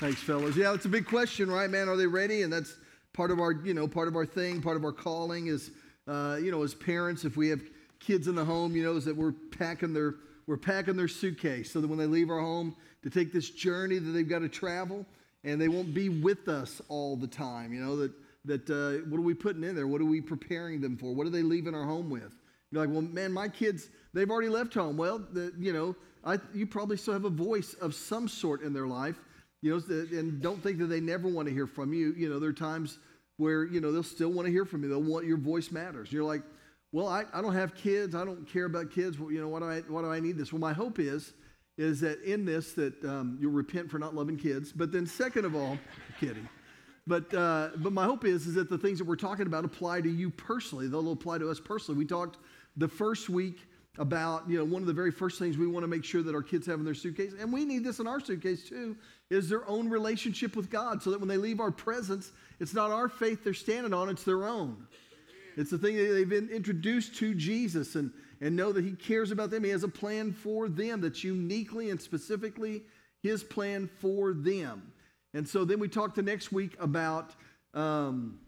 Thanks, fellas. Yeah, it's a big question, right, man? Are they ready? And that's part of our, you know, part of our thing, part of our calling is, uh, you know, as parents, if we have kids in the home, you know, is that we're packing their we're packing their suitcase so that when they leave our home to take this journey that they've got to travel, and they won't be with us all the time. You know that that uh, what are we putting in there? What are we preparing them for? What are they leaving our home with? You're like, well, man, my kids they've already left home. Well, the, you know, I, you probably still have a voice of some sort in their life. You know, and don't think that they never want to hear from you. You know, there are times where you know they'll still want to hear from you. They'll want your voice matters. You're like, well, I, I don't have kids. I don't care about kids. Well, you know, why do I why do I need this? Well, my hope is is that in this that um, you'll repent for not loving kids. But then, second of all, kidding. But uh, but my hope is is that the things that we're talking about apply to you personally. They'll apply to us personally. We talked the first week about you know one of the very first things we want to make sure that our kids have in their suitcase, and we need this in our suitcase too, is their own relationship with God, so that when they leave our presence, it's not our faith they're standing on; it's their own. It's the thing that they've been introduced to Jesus and and know that He cares about them. He has a plan for them that's uniquely and specifically His plan for them. And so then we talked the next week about. Um,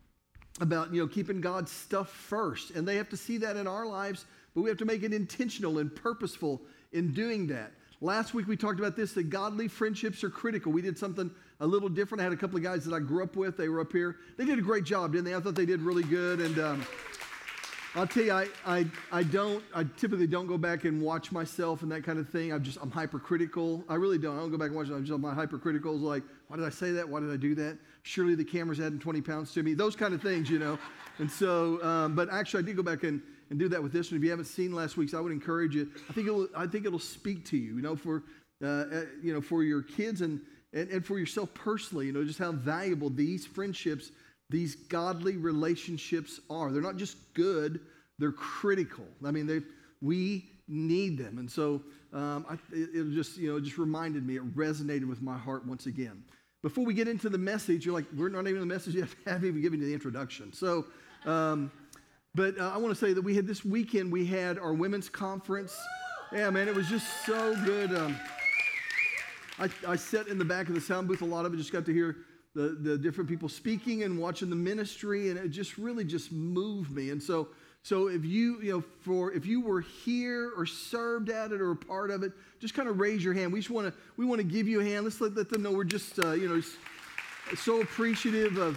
about you know keeping God's stuff first, and they have to see that in our lives, but we have to make it intentional and purposeful in doing that. Last week we talked about this that godly friendships are critical. We did something a little different. I had a couple of guys that I grew up with. They were up here. They did a great job, didn't they? I thought they did really good, and um, I'll tell you, I, I, I don't, I typically don't go back and watch myself and that kind of thing. I'm just, I'm hypercritical. I really don't. I don't go back and watch it. I'm just, my hypercritical is like, why did I say that? Why did I do that? Surely the camera's adding 20 pounds to me. Those kind of things, you know. And so, um, but actually, I did go back and, and do that with this one. If you haven't seen last week's, I would encourage you. I think it'll, I think it'll speak to you, you know, for, uh, uh, you know, for your kids and, and, and for yourself personally, you know, just how valuable these friendships, these godly relationships are. They're not just good they're critical. I mean, they, we need them. And so um, I, it, just, you know, just reminded me, it resonated with my heart once again. Before we get into the message, you're like, we're not even the message yet. I haven't even given you the introduction. So, um, but uh, I want to say that we had this weekend, we had our women's conference. Yeah, man, it was just so good. Um, I, I sat in the back of the sound booth a lot of it, just got to hear the, the different people speaking and watching the ministry, and it just really just moved me. And so so if you, you know, for if you were here or served at it or a part of it, just kind of raise your hand. We just want to we want to give you a hand. Let's let, let them know we're just uh, you know so appreciative of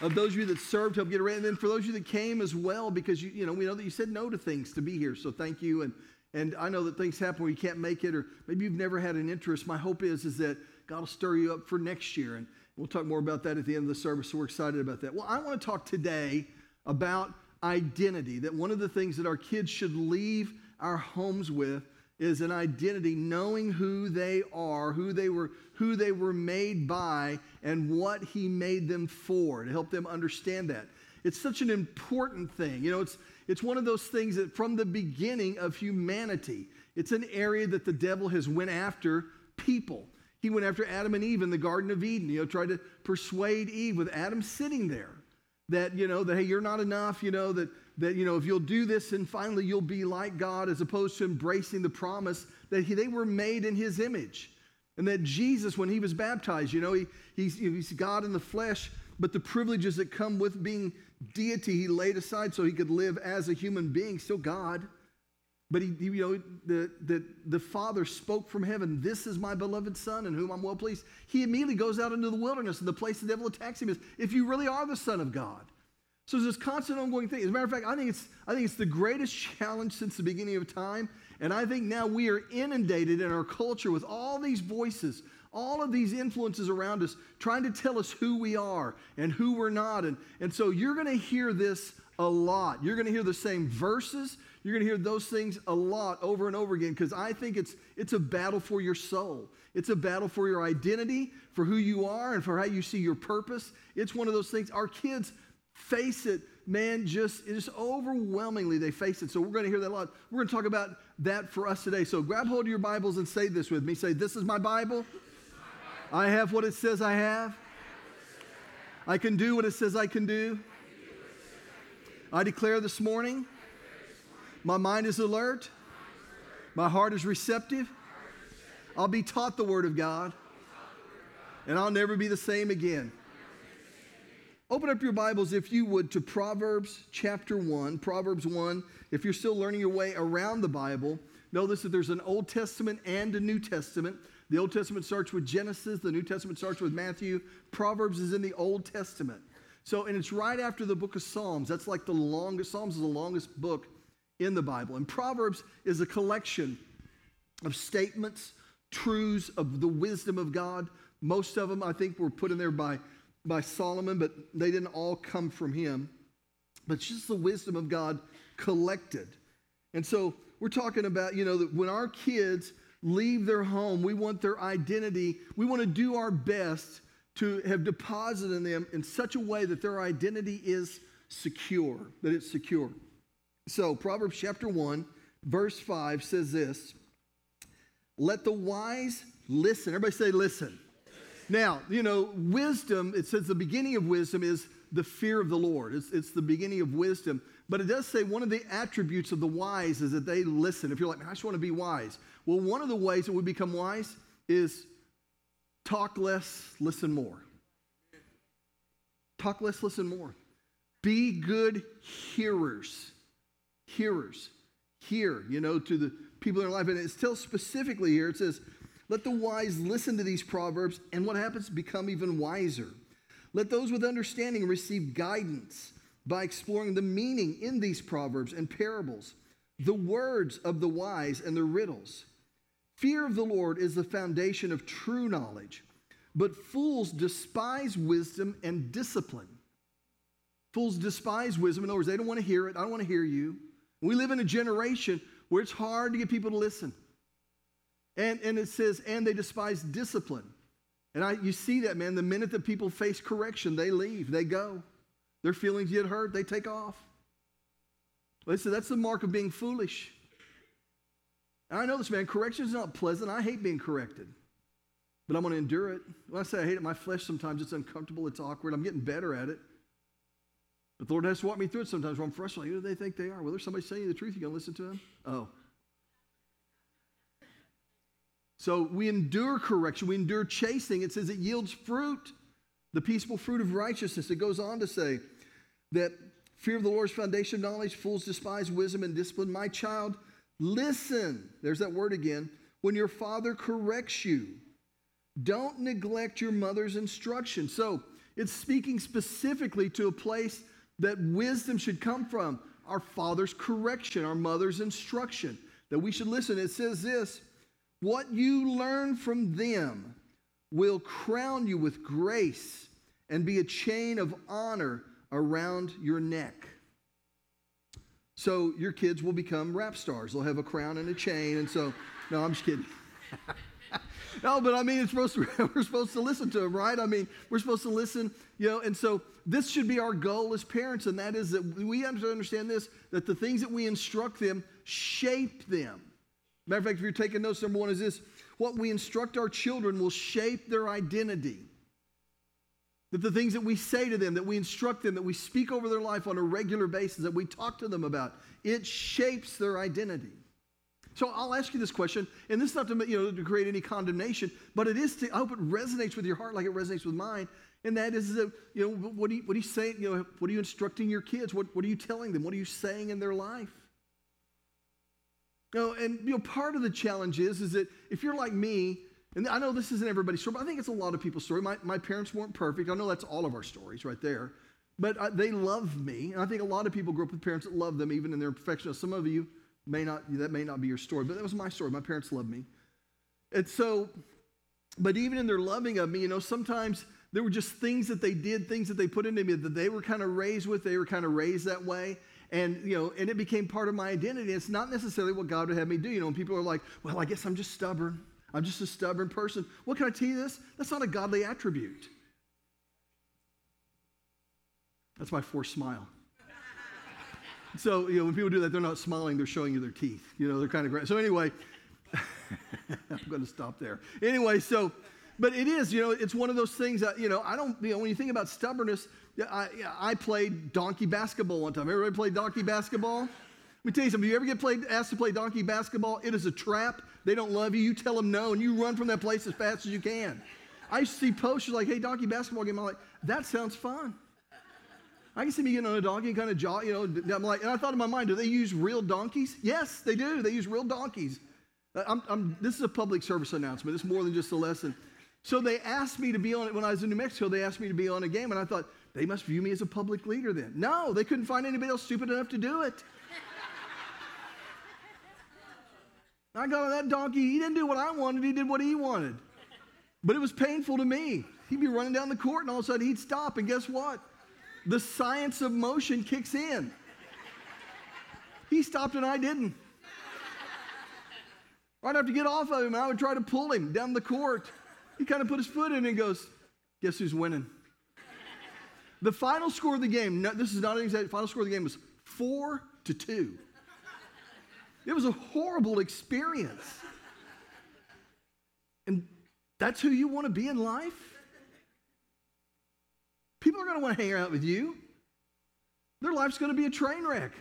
of those of you that served to help get around, and then for those of you that came as well, because you you know we know that you said no to things to be here. So thank you. And and I know that things happen where you can't make it, or maybe you've never had an interest. My hope is is that God will stir you up for next year, and we'll talk more about that at the end of the service. So we're excited about that. Well, I want to talk today about identity, that one of the things that our kids should leave our homes with is an identity knowing who they are who they were who they were made by and what he made them for to help them understand that. It's such an important thing. You know it's it's one of those things that from the beginning of humanity it's an area that the devil has went after people. He went after adam and eve in the garden of eden you know tried to persuade eve with adam sitting there that you know that hey you're not enough you know that that you know if you'll do this and finally you'll be like god as opposed to embracing the promise that he, they were made in his image and that jesus when he was baptized you know he, he's, he's god in the flesh but the privileges that come with being deity he laid aside so he could live as a human being still god but he, you know, the, the, the Father spoke from heaven, This is my beloved Son in whom I'm well pleased. He immediately goes out into the wilderness, and the place the devil attacks him is if you really are the Son of God. So there's this constant ongoing thing. As a matter of fact, I think it's, I think it's the greatest challenge since the beginning of time. And I think now we are inundated in our culture with all these voices, all of these influences around us trying to tell us who we are and who we're not. And, and so you're going to hear this a lot. You're going to hear the same verses. You're going to hear those things a lot over and over again because I think it's, it's a battle for your soul. It's a battle for your identity, for who you are, and for how you see your purpose. It's one of those things. Our kids face it, man, just, just overwhelmingly they face it. So we're going to hear that a lot. We're going to talk about that for us today. So grab hold of your Bibles and say this with me. Say, This is my Bible. I have what it says I have. I can do what it says I can do. I declare this morning my mind is alert. My heart is receptive. I'll be taught the Word of God And I'll never be the same again. Open up your Bibles, if you would, to Proverbs chapter 1. Proverbs 1. If you're still learning your way around the Bible, notice that there's an Old Testament and a New Testament. The Old Testament starts with Genesis, the New Testament starts with Matthew. Proverbs is in the Old Testament. So, and it's right after the book of Psalms. That's like the longest, Psalms is the longest book in the Bible. And Proverbs is a collection of statements, truths of the wisdom of God. Most of them, I think, were put in there by by Solomon, but they didn't all come from him. But just the wisdom of God collected. And so we're talking about, you know, that when our kids leave their home, we want their identity, we want to do our best to have deposited in them in such a way that their identity is secure, that it's secure. So, Proverbs chapter 1, verse 5 says this Let the wise listen. Everybody say, listen. Now, you know, wisdom, it says the beginning of wisdom is the fear of the Lord. It's, it's the beginning of wisdom. But it does say one of the attributes of the wise is that they listen. If you're like, I just want to be wise. Well, one of the ways that we become wise is talk less, listen more. Talk less, listen more. Be good hearers. Hearers. Hear, you know, to the people in life. And it still specifically here, it says, let the wise listen to these proverbs, and what happens? Become even wiser. Let those with understanding receive guidance by exploring the meaning in these proverbs and parables, the words of the wise and the riddles. Fear of the Lord is the foundation of true knowledge, but fools despise wisdom and discipline. Fools despise wisdom. In other words, they don't want to hear it. I don't want to hear you. We live in a generation where it's hard to get people to listen. And, and it says, and they despise discipline. And I, you see that, man. The minute that people face correction, they leave, they go. Their feelings get hurt, they take off. Listen, that's the mark of being foolish. And I know this, man. Correction is not pleasant. I hate being corrected, but I'm going to endure it. When I say I hate it, my flesh sometimes it's uncomfortable, it's awkward. I'm getting better at it. But the Lord has to walk me through it sometimes where I'm frustrated. Who do they think they are? Well, there's somebody saying you the truth. You going to listen to them? Oh, so we endure correction, we endure chasing. It says it yields fruit, the peaceful fruit of righteousness. It goes on to say that fear of the Lord's foundation of knowledge, fools despise wisdom and discipline. My child, listen. There's that word again. When your father corrects you, don't neglect your mother's instruction. So it's speaking specifically to a place that wisdom should come from our father's correction, our mother's instruction, that we should listen. It says this what you learn from them will crown you with grace and be a chain of honor around your neck. So your kids will become rap stars. They'll have a crown and a chain. And so, no, I'm just kidding. no, but I mean, it's supposed to, we're supposed to listen to them, right? I mean, we're supposed to listen, you know, and so this should be our goal as parents, and that is that we have to understand this that the things that we instruct them shape them. Matter of fact, if you're taking notes, number one is this what we instruct our children will shape their identity. That the things that we say to them, that we instruct them, that we speak over their life on a regular basis, that we talk to them about, it shapes their identity. So I'll ask you this question, and this is not to, you know, to create any condemnation, but it is to, I hope it resonates with your heart like it resonates with mine. And that is that, you know, what are you, what are you saying? You know, what are you instructing your kids? What, what are you telling them? What are you saying in their life? You know, and you know, part of the challenge is, is that if you're like me, and I know this isn't everybody's story, but I think it's a lot of people's story. My, my parents weren't perfect. I know that's all of our stories right there. But uh, they love me. And I think a lot of people grew up with parents that love them, even in their imperfection. Some of you may not, that may not be your story, but that was my story. My parents loved me. And so, but even in their loving of me, you know, sometimes there were just things that they did, things that they put into me that they were kind of raised with. They were kind of raised that way and you know and it became part of my identity. It's not necessarily what god would have me do. You know and people are like well i guess i'm just stubborn. I'm just a stubborn person. What can i tell you this? That's not a godly attribute. That's my forced smile. So you know when people do that they're not smiling. They're showing you their teeth. You know they're kind of great so anyway i'm going to stop there. Anyway so but it is you know it's one of those things that you know i don't you know when you think about stubbornness I, I played donkey basketball one time. Everybody played donkey basketball? Let me tell you something. If you ever get played, asked to play donkey basketball, it is a trap. They don't love you. You tell them no, and you run from that place as fast as you can. I see posters like, hey, donkey basketball game. I'm like, that sounds fun. I can see me getting on a donkey and kind of jaw, you know. I'm like, and I thought in my mind, do they use real donkeys? Yes, they do. They use real donkeys. Uh, I'm, I'm, this is a public service announcement. It's more than just a lesson. So they asked me to be on it when I was in New Mexico. They asked me to be on a game, and I thought they must view me as a public leader then. No, they couldn't find anybody else stupid enough to do it. I got on that donkey. He didn't do what I wanted, he did what he wanted. But it was painful to me. He'd be running down the court, and all of a sudden he'd stop, and guess what? The science of motion kicks in. He stopped, and I didn't. I'd have to get off of him, and I would try to pull him down the court. He kind of put his foot in and goes, Guess who's winning? The final score of the game, no, this is not an exact, final score of the game was four to two. It was a horrible experience. And that's who you want to be in life? People are going to want to hang out with you. Their life's going to be a train wreck.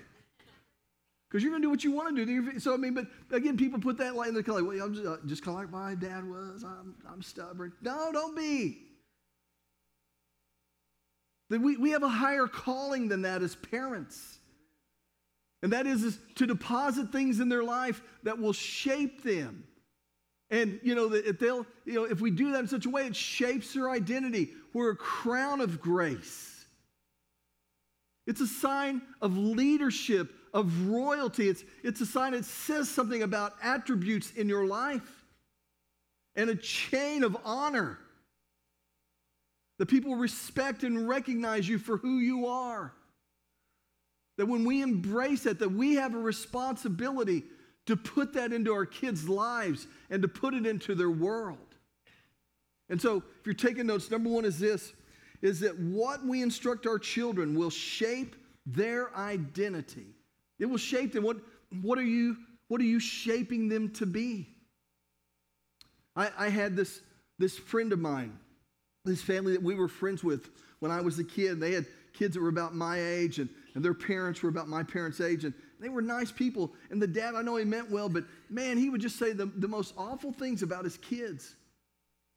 Because you're going to do what you want to do. So, I mean, but again, people put that light in the color. Well, I'm just, uh, just kind of like my dad was. I'm, I'm stubborn. No, don't be. That we, we have a higher calling than that as parents. And that is, is to deposit things in their life that will shape them. And you know, if they'll, you know, if we do that in such a way, it shapes their identity. We're a crown of grace. It's a sign of leadership, of royalty. It's, it's a sign that says something about attributes in your life and a chain of honor. That people respect and recognize you for who you are. That when we embrace it, that we have a responsibility to put that into our kids' lives and to put it into their world. And so, if you're taking notes, number one is this is that what we instruct our children will shape their identity. It will shape them. What, what, are, you, what are you shaping them to be? I, I had this, this friend of mine, this family that we were friends with when I was a kid. They had kids that were about my age, and, and their parents were about my parents' age, and they were nice people. And the dad, I know he meant well, but man, he would just say the, the most awful things about his kids,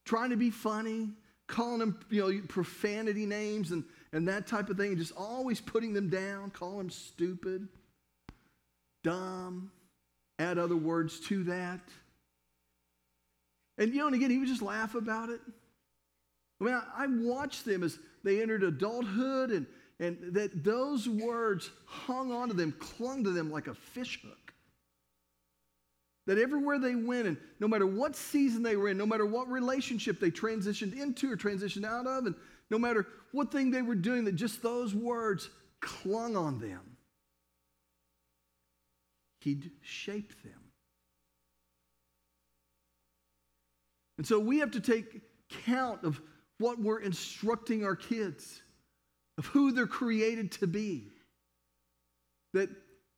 trying to be funny, calling them, you know, profanity names and, and that type of thing, and just always putting them down, calling them stupid, dumb, add other words to that. And you know, and again, he would just laugh about it. I mean, I, I watched them as they entered adulthood and, and that those words hung onto them, clung to them like a fish hook. That everywhere they went, and no matter what season they were in, no matter what relationship they transitioned into or transitioned out of, and no matter what thing they were doing, that just those words clung on them. He'd shape them. And so we have to take count of what we're instructing our kids, of who they're created to be. That,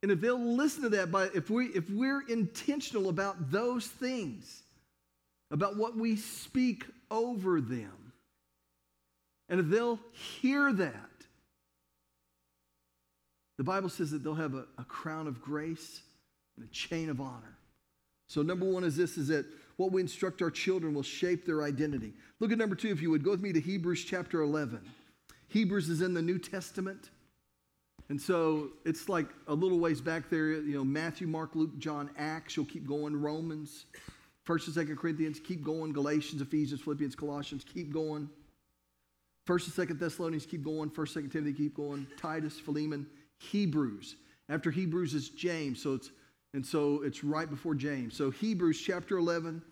and if they'll listen to that, by if we if we're intentional about those things, about what we speak over them, and if they'll hear that, the Bible says that they'll have a, a crown of grace a chain of honor. So number one is this: is that what we instruct our children will shape their identity. Look at number two, if you would. Go with me to Hebrews chapter 11. Hebrews is in the New Testament. And so it's like a little ways back there, you know, Matthew, Mark, Luke, John, Acts. You'll keep going. Romans, 1st and 2nd Corinthians, keep going. Galatians, Ephesians, Philippians, Colossians, keep going. 1st and 2nd Thessalonians, keep going. 1st, 2nd Timothy, keep going. Titus, Philemon, Hebrews. After Hebrews is James. So it's and so it's right before James. So Hebrews chapter 11.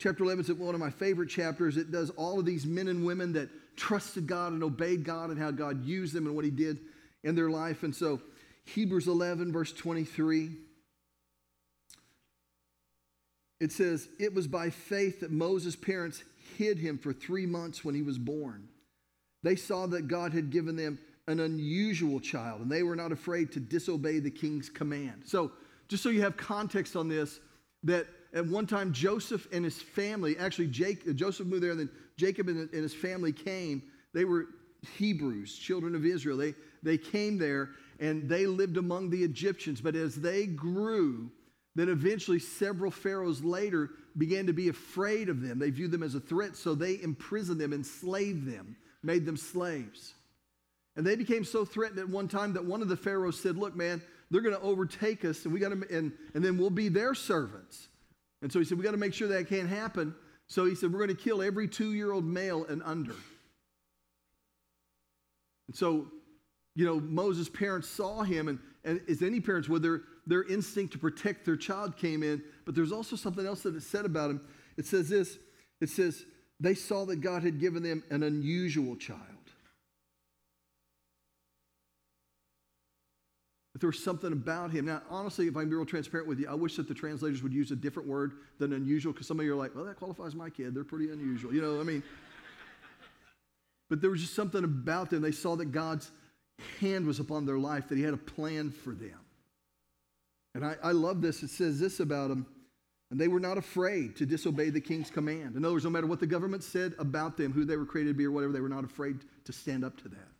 Chapter 11 is one of my favorite chapters. It does all of these men and women that trusted God and obeyed God and how God used them and what he did in their life. And so Hebrews 11, verse 23. It says, It was by faith that Moses' parents hid him for three months when he was born. They saw that God had given them an unusual child, and they were not afraid to disobey the king's command. So, just so you have context on this, that at one time Joseph and his family, actually Jake, Joseph moved there, and then Jacob and, his family came. They were Hebrews, children of Israel. They, they came there and they lived among the Egyptians. But as they grew, then eventually several pharaohs later began to be afraid of them. They viewed them as a threat, so they imprisoned them, enslaved them, made them slaves. And they became so threatened at one time that one of the pharaohs said, Look, man, they're going to overtake us, and we got to, and, and then we'll be their servants. And so he said, We got to make sure that can't happen. So he said, We're going to kill every two year old male and under. And so, you know, Moses' parents saw him, and, and as any parents would, their, their instinct to protect their child came in. But there's also something else that it said about him. It says this it says, They saw that God had given them an unusual child. But there was something about him. Now, honestly, if I can be real transparent with you, I wish that the translators would use a different word than unusual because some of you are like, well, that qualifies my kid. They're pretty unusual. You know, I mean, but there was just something about them. They saw that God's hand was upon their life, that He had a plan for them. And I, I love this. It says this about them. And they were not afraid to disobey the king's command. In other words, no matter what the government said about them, who they were created to be or whatever, they were not afraid to stand up to that.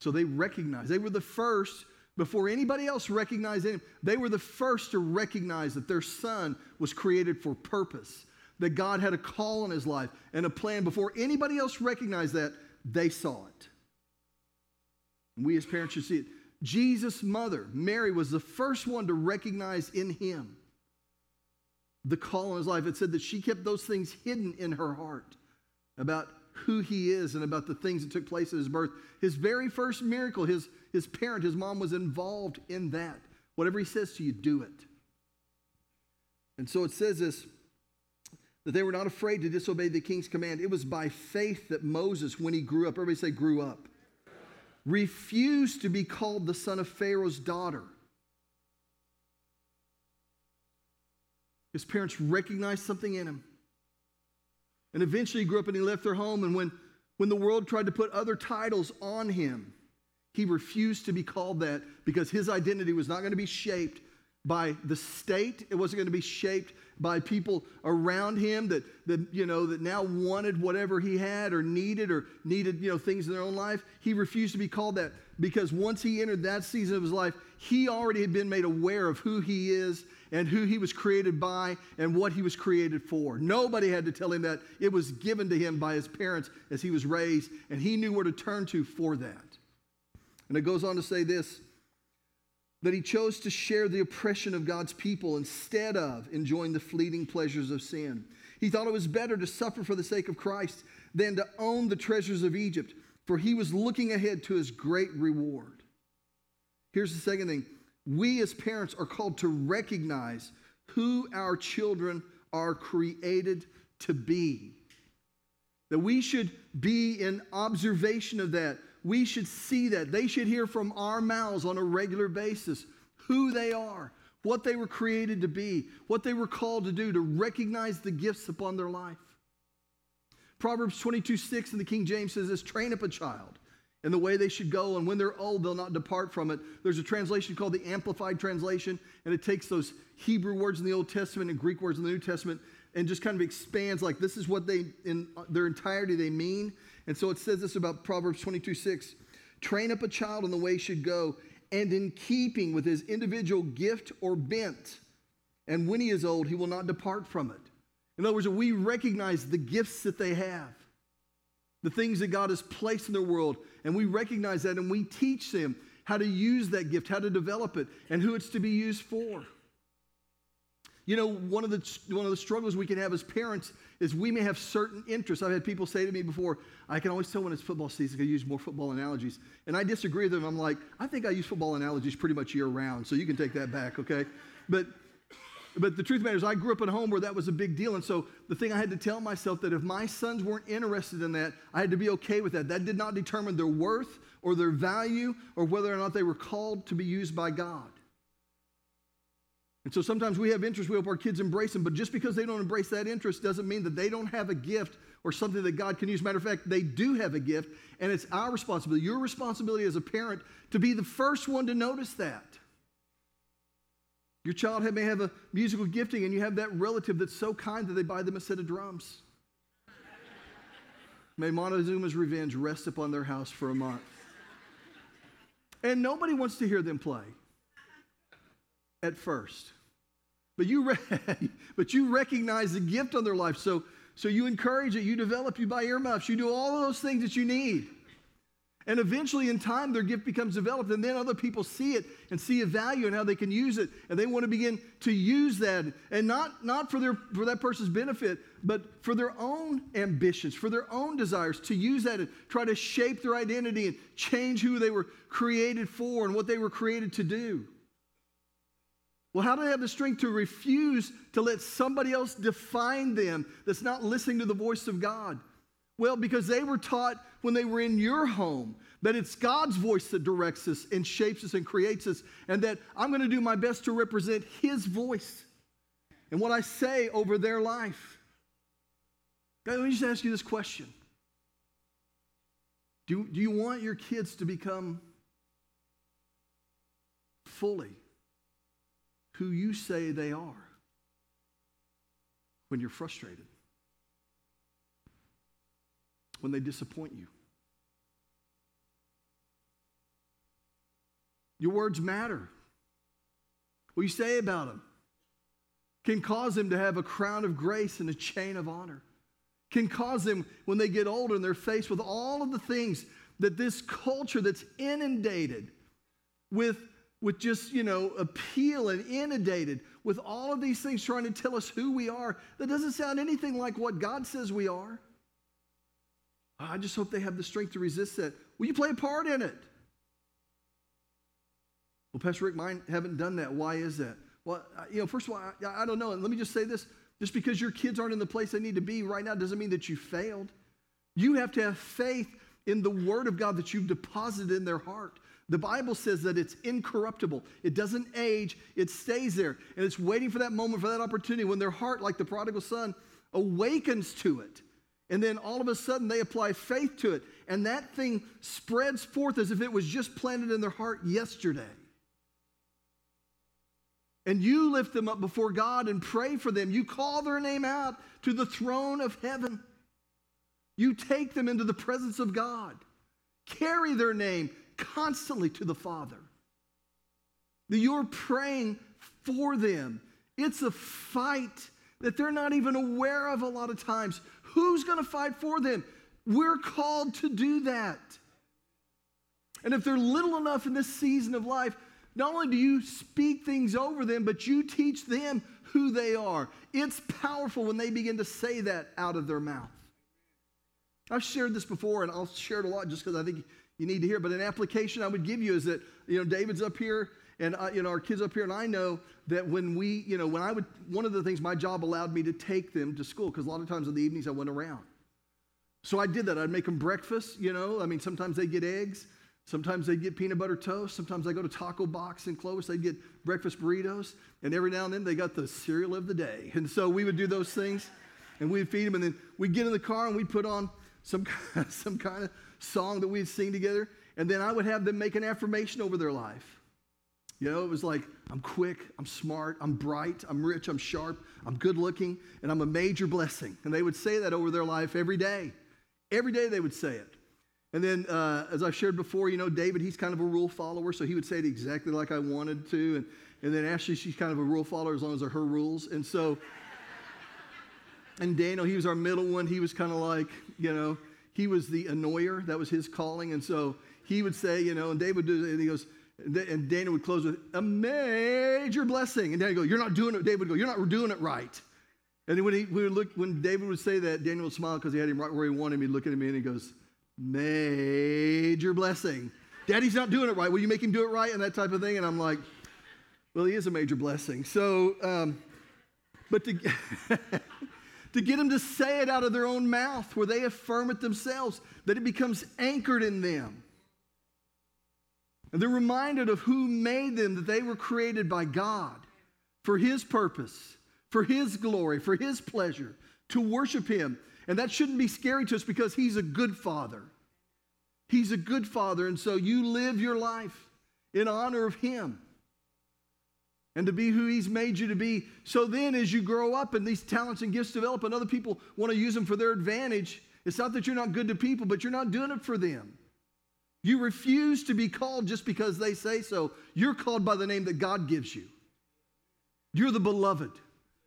So they recognized, they were the first, before anybody else recognized him, they were the first to recognize that their son was created for purpose, that God had a call on his life and a plan. Before anybody else recognized that, they saw it. And we as parents should see it. Jesus' mother, Mary, was the first one to recognize in him the call on his life. It said that she kept those things hidden in her heart about who he is and about the things that took place at his birth. His very first miracle, his, his parent, his mom was involved in that. Whatever he says to you, do it. And so it says this that they were not afraid to disobey the king's command. It was by faith that Moses, when he grew up, everybody say, grew up, refused to be called the son of Pharaoh's daughter. His parents recognized something in him. And eventually he grew up and he left their home. And when, when the world tried to put other titles on him, he refused to be called that because his identity was not going to be shaped by the state. It wasn't going to be shaped by people around him that, that, you know, that now wanted whatever he had or needed or needed, you know, things in their own life. He refused to be called that because once he entered that season of his life, he already had been made aware of who he is and who he was created by and what he was created for. Nobody had to tell him that. It was given to him by his parents as he was raised, and he knew where to turn to for that. And it goes on to say this that he chose to share the oppression of God's people instead of enjoying the fleeting pleasures of sin. He thought it was better to suffer for the sake of Christ than to own the treasures of Egypt, for he was looking ahead to his great reward. Here's the second thing we as parents are called to recognize who our children are created to be. That we should be in observation of that. We should see that. They should hear from our mouths on a regular basis who they are, what they were created to be, what they were called to do, to recognize the gifts upon their life. Proverbs 22 6 in the King James says this train up a child and the way they should go, and when they're old, they'll not depart from it. There's a translation called the Amplified Translation, and it takes those Hebrew words in the Old Testament and Greek words in the New Testament and just kind of expands like this is what they, in their entirety, they mean. And so it says this about Proverbs 22 6 train up a child in the way he should go, and in keeping with his individual gift or bent. And when he is old, he will not depart from it. In other words, we recognize the gifts that they have the things that God has placed in their world, and we recognize that and we teach them how to use that gift, how to develop it, and who it's to be used for. You know, one of the one of the struggles we can have as parents is we may have certain interests. I've had people say to me before, I can always tell when it's football season, I use more football analogies. And I disagree with them. I'm like, I think I use football analogies pretty much year round, so you can take that back, okay? But but the truth of the matter is, I grew up in a home where that was a big deal. And so the thing I had to tell myself that if my sons weren't interested in that, I had to be okay with that. That did not determine their worth or their value or whether or not they were called to be used by God. And so sometimes we have interests, we hope our kids embrace them, but just because they don't embrace that interest doesn't mean that they don't have a gift or something that God can use. Matter of fact, they do have a gift, and it's our responsibility, your responsibility as a parent, to be the first one to notice that. Your child may have a musical gifting, and you have that relative that's so kind that they buy them a set of drums. May Montezuma's revenge rest upon their house for a month. And nobody wants to hear them play. at first. But you, re- but you recognize the gift on their life. So, so you encourage it, you develop, you buy earmuffs, you do all of those things that you need. And eventually, in time, their gift becomes developed, and then other people see it and see a value and how they can use it, and they want to begin to use that, and not, not for, their, for that person's benefit, but for their own ambitions, for their own desires, to use that and try to shape their identity and change who they were created for and what they were created to do. Well, how do they have the strength to refuse to let somebody else define them that's not listening to the voice of God? Well, because they were taught when they were in your home that it's God's voice that directs us and shapes us and creates us, and that I'm going to do my best to represent His voice and what I say over their life. God, let me just ask you this question Do, do you want your kids to become fully who you say they are when you're frustrated? When they disappoint you. Your words matter. What you say about them can cause them to have a crown of grace and a chain of honor. Can cause them, when they get older and they're faced with all of the things that this culture that's inundated with, with just, you know, appeal and inundated with all of these things trying to tell us who we are, that doesn't sound anything like what God says we are. I just hope they have the strength to resist that. Will you play a part in it? Well, Pastor Rick, mine haven't done that. Why is that? Well, you know, first of all, I, I don't know. And let me just say this just because your kids aren't in the place they need to be right now doesn't mean that you failed. You have to have faith in the Word of God that you've deposited in their heart. The Bible says that it's incorruptible. It doesn't age, it stays there. And it's waiting for that moment, for that opportunity when their heart, like the prodigal son, awakens to it. And then all of a sudden they apply faith to it. And that thing spreads forth as if it was just planted in their heart yesterday. And you lift them up before God and pray for them. You call their name out to the throne of heaven. You take them into the presence of God. Carry their name constantly to the Father. You're praying for them. It's a fight that they're not even aware of a lot of times. Who's going to fight for them? We're called to do that. And if they're little enough in this season of life, not only do you speak things over them, but you teach them who they are. It's powerful when they begin to say that out of their mouth. I've shared this before, and I'll share it a lot just because I think you need to hear. But an application I would give you is that you know David's up here, and I, you know our kids up here, and I know that when we, you know, when I would, one of the things my job allowed me to take them to school, because a lot of times in the evenings I went around. So I did that. I'd make them breakfast, you know. I mean, sometimes they get eggs, sometimes they get peanut butter toast, sometimes I go to Taco Box in Clovis, they get breakfast burritos, and every now and then they got the cereal of the day. And so we would do those things, and we'd feed them, and then we'd get in the car and we'd put on some, some kind of song that we'd sing together, and then I would have them make an affirmation over their life. You know, it was like, I'm quick, I'm smart, I'm bright, I'm rich, I'm sharp, I'm good looking, and I'm a major blessing. And they would say that over their life every day. Every day they would say it. And then, uh, as I shared before, you know, David, he's kind of a rule follower, so he would say it exactly like I wanted to. And, and then Ashley, she's kind of a rule follower as long as they're her rules. And so, and Daniel, he was our middle one. He was kind of like, you know, he was the annoyer. That was his calling. And so he would say, you know, and David would do and he goes, and Daniel would close with a major blessing. And Daniel would go, You're not doing it. David would go, You're not doing it right. And then when, he, would look, when David would say that, Daniel would smile because he had him right where he wanted him. He'd look at me and he goes, Major blessing. Daddy's not doing it right. Will you make him do it right? And that type of thing. And I'm like, Well, he is a major blessing. So, um, but to, to get them to say it out of their own mouth where they affirm it themselves, that it becomes anchored in them. And they're reminded of who made them, that they were created by God for His purpose, for His glory, for His pleasure, to worship Him. And that shouldn't be scary to us because He's a good Father. He's a good Father. And so you live your life in honor of Him and to be who He's made you to be. So then, as you grow up and these talents and gifts develop, and other people want to use them for their advantage, it's not that you're not good to people, but you're not doing it for them. You refuse to be called just because they say so. You're called by the name that God gives you. You're the beloved.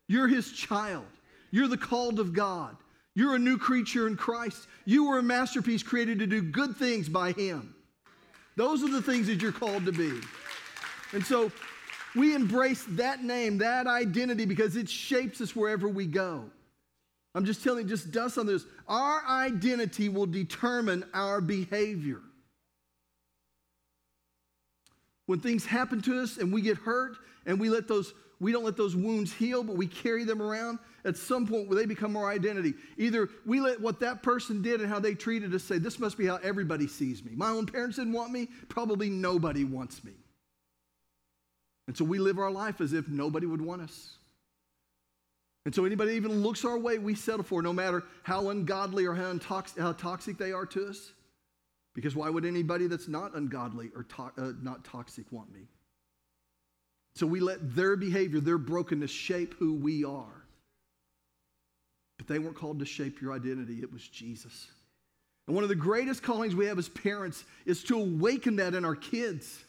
You're his child. You're the called of God. You're a new creature in Christ. You were a masterpiece created to do good things by him. Those are the things that you're called to be. And so we embrace that name, that identity, because it shapes us wherever we go. I'm just telling you, just dust on this. Our identity will determine our behavior. When things happen to us and we get hurt and we let those we don't let those wounds heal, but we carry them around. At some point, they become our identity. Either we let what that person did and how they treated us say, This must be how everybody sees me. My own parents didn't want me, probably nobody wants me. And so we live our life as if nobody would want us. And so anybody even looks our way, we settle for, no matter how ungodly or how, intox- how toxic they are to us. Because why would anybody that's not ungodly or to- uh, not toxic want me? So we let their behavior, their brokenness shape who we are. But they weren't called to shape your identity, it was Jesus. And one of the greatest callings we have as parents is to awaken that in our kids,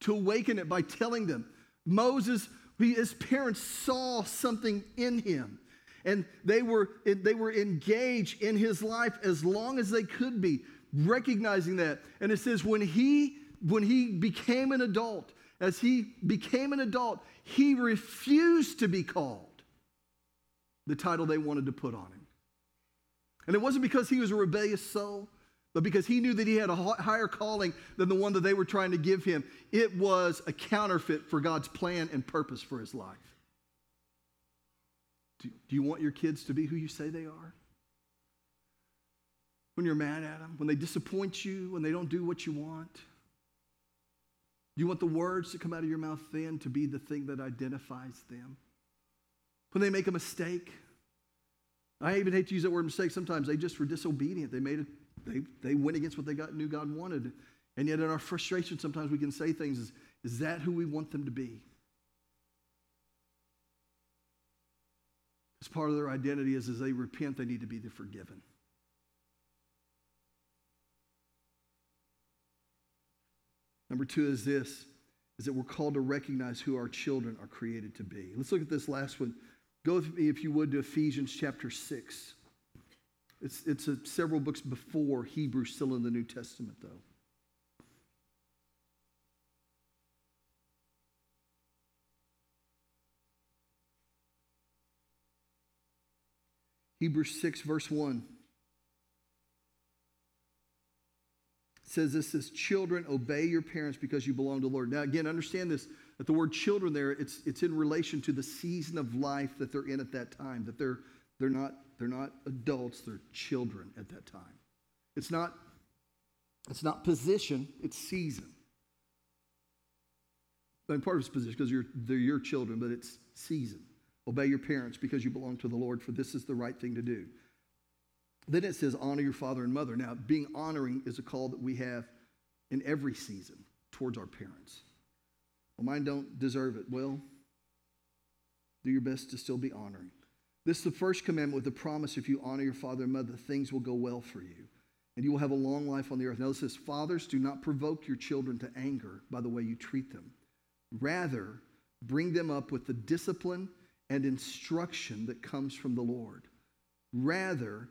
to awaken it by telling them. Moses, his parents saw something in him. And they were, they were engaged in his life as long as they could be, recognizing that. And it says, when he, when he became an adult, as he became an adult, he refused to be called the title they wanted to put on him. And it wasn't because he was a rebellious soul, but because he knew that he had a higher calling than the one that they were trying to give him. It was a counterfeit for God's plan and purpose for his life. Do, do you want your kids to be who you say they are? When you're mad at them, when they disappoint you, when they don't do what you want? You want the words that come out of your mouth then to be the thing that identifies them. When they make a mistake, I even hate to use that word mistake. Sometimes they just were disobedient. They made it, they, they went against what they got, knew God wanted. And yet in our frustration, sometimes we can say things, is, is that who we want them to be? As part of their identity is as they repent, they need to be forgiven. Number two is this is that we're called to recognize who our children are created to be. Let's look at this last one. Go with me, if you would, to Ephesians chapter 6. It's, it's a, several books before Hebrews, still in the New Testament, though. Hebrews 6, verse 1. Says this says children obey your parents because you belong to the lord. Now again understand this that the word children there it's, it's in relation to the season of life that they're in at that time that they're they're not they're not adults they're children at that time. It's not it's not position it's season. And part of it's position because you're they're your children but it's season. Obey your parents because you belong to the lord for this is the right thing to do then it says, honor your father and mother. Now, being honoring is a call that we have in every season towards our parents. Well, mine don't deserve it. Well, do your best to still be honoring. This is the first commandment with the promise if you honor your father and mother, things will go well for you, and you will have a long life on the earth. Now, it says, Fathers, do not provoke your children to anger by the way you treat them. Rather, bring them up with the discipline and instruction that comes from the Lord. Rather,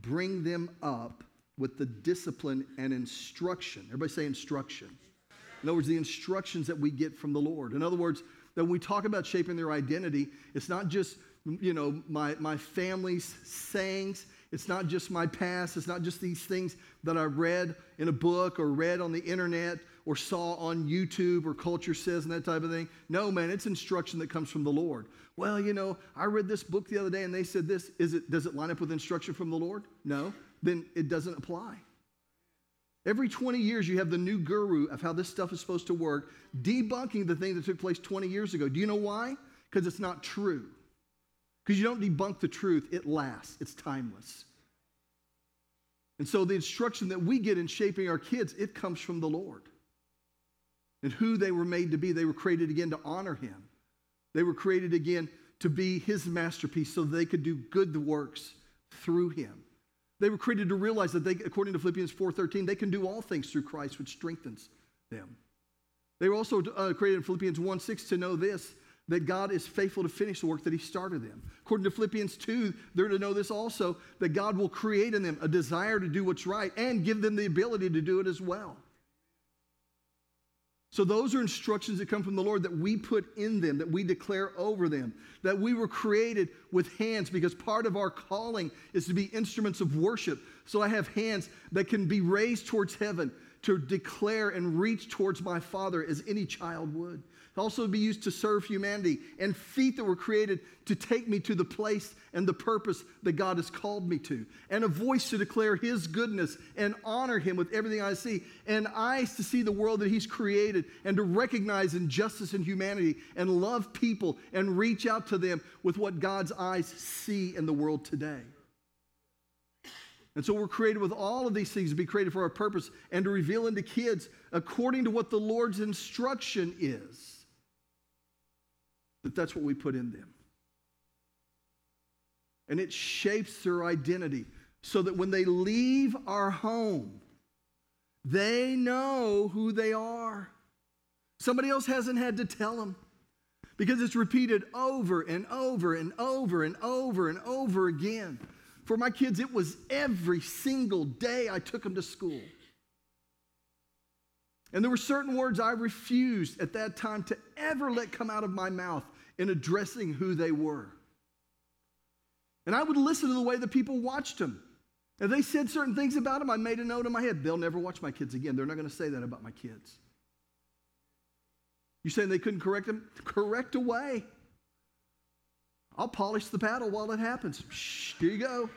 bring them up with the discipline and instruction. Everybody say instruction. In other words, the instructions that we get from the Lord. In other words, that when we talk about shaping their identity, it's not just, you know, my, my family's sayings. It's not just my past. It's not just these things that I read in a book or read on the internet or saw on YouTube or culture says and that type of thing. No, man, it's instruction that comes from the Lord. Well, you know, I read this book the other day and they said this. Is it, does it line up with instruction from the Lord? No. Then it doesn't apply. Every 20 years, you have the new guru of how this stuff is supposed to work, debunking the thing that took place 20 years ago. Do you know why? Because it's not true. Because you don't debunk the truth, it lasts, it's timeless. And so the instruction that we get in shaping our kids, it comes from the Lord and who they were made to be. They were created again to honor him. They were created again to be his masterpiece so they could do good works through him. They were created to realize that they, according to Philippians 4.13, they can do all things through Christ, which strengthens them. They were also uh, created in Philippians 1.6 to know this, that God is faithful to finish the work that He started them. According to Philippians 2, they're to know this also that God will create in them a desire to do what's right and give them the ability to do it as well. So, those are instructions that come from the Lord that we put in them, that we declare over them, that we were created with hands because part of our calling is to be instruments of worship. So, I have hands that can be raised towards heaven to declare and reach towards my Father as any child would also be used to serve humanity, and feet that were created to take me to the place and the purpose that God has called me to, and a voice to declare His goodness and honor Him with everything I see, and eyes to see the world that He's created, and to recognize injustice in humanity, and love people, and reach out to them with what God's eyes see in the world today. And so we're created with all of these things to be created for our purpose and to reveal into kids according to what the Lord's instruction is that that's what we put in them. And it shapes their identity so that when they leave our home, they know who they are. Somebody else hasn't had to tell them because it's repeated over and over and over and over and over again. For my kids, it was every single day I took them to school. And there were certain words I refused at that time to ever let come out of my mouth in addressing who they were. And I would listen to the way the people watched them. If they said certain things about them, I made a note in my head. They'll never watch my kids again. They're not going to say that about my kids. You saying they couldn't correct them? Correct away. I'll polish the paddle while it happens. Shh, here you go.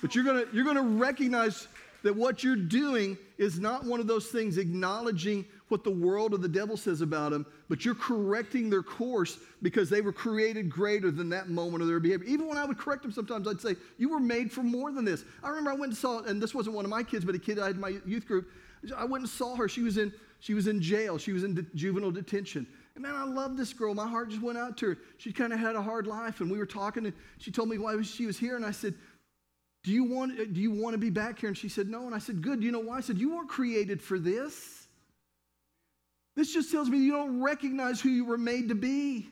But you're gonna, you're gonna recognize that what you're doing is not one of those things acknowledging what the world or the devil says about them, but you're correcting their course because they were created greater than that moment of their behavior. Even when I would correct them sometimes, I'd say, You were made for more than this. I remember I went and saw, and this wasn't one of my kids, but a kid I had in my youth group. I went and saw her. She was in, she was in jail, she was in de- juvenile detention. And man, I love this girl. My heart just went out to her. She kind of had a hard life, and we were talking, and she told me why she was here, and I said, do you, want, do you want to be back here? And she said, No. And I said, Good. Do you know why? I said, You weren't created for this. This just tells me you don't recognize who you were made to be.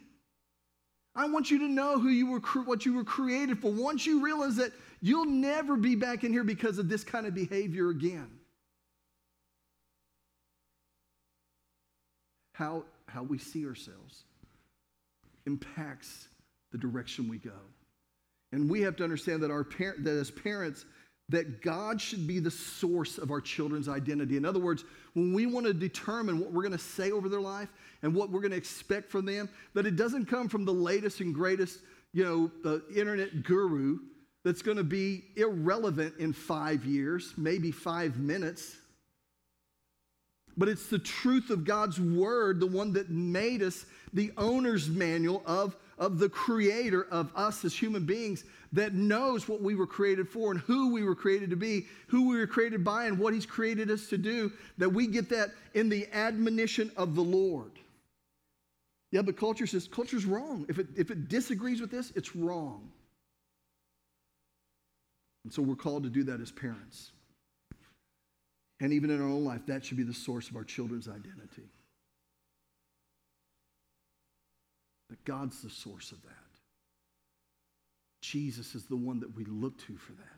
I want you to know who you were, what you were created for. Once you realize that you'll never be back in here because of this kind of behavior again. How, how we see ourselves impacts the direction we go. And we have to understand that, our par- that as parents, that God should be the source of our children's identity. In other words, when we want to determine what we're going to say over their life and what we're going to expect from them, that it doesn't come from the latest and greatest, you know, internet guru that's going to be irrelevant in five years, maybe five minutes. But it's the truth of God's word, the one that made us the owner's manual of, of the creator of us as human beings that knows what we were created for and who we were created to be, who we were created by, and what He's created us to do, that we get that in the admonition of the Lord. Yeah, but culture says culture's wrong. If it, if it disagrees with this, it's wrong. And so we're called to do that as parents. And even in our own life, that should be the source of our children's identity. That God's the source of that. Jesus is the one that we look to for that.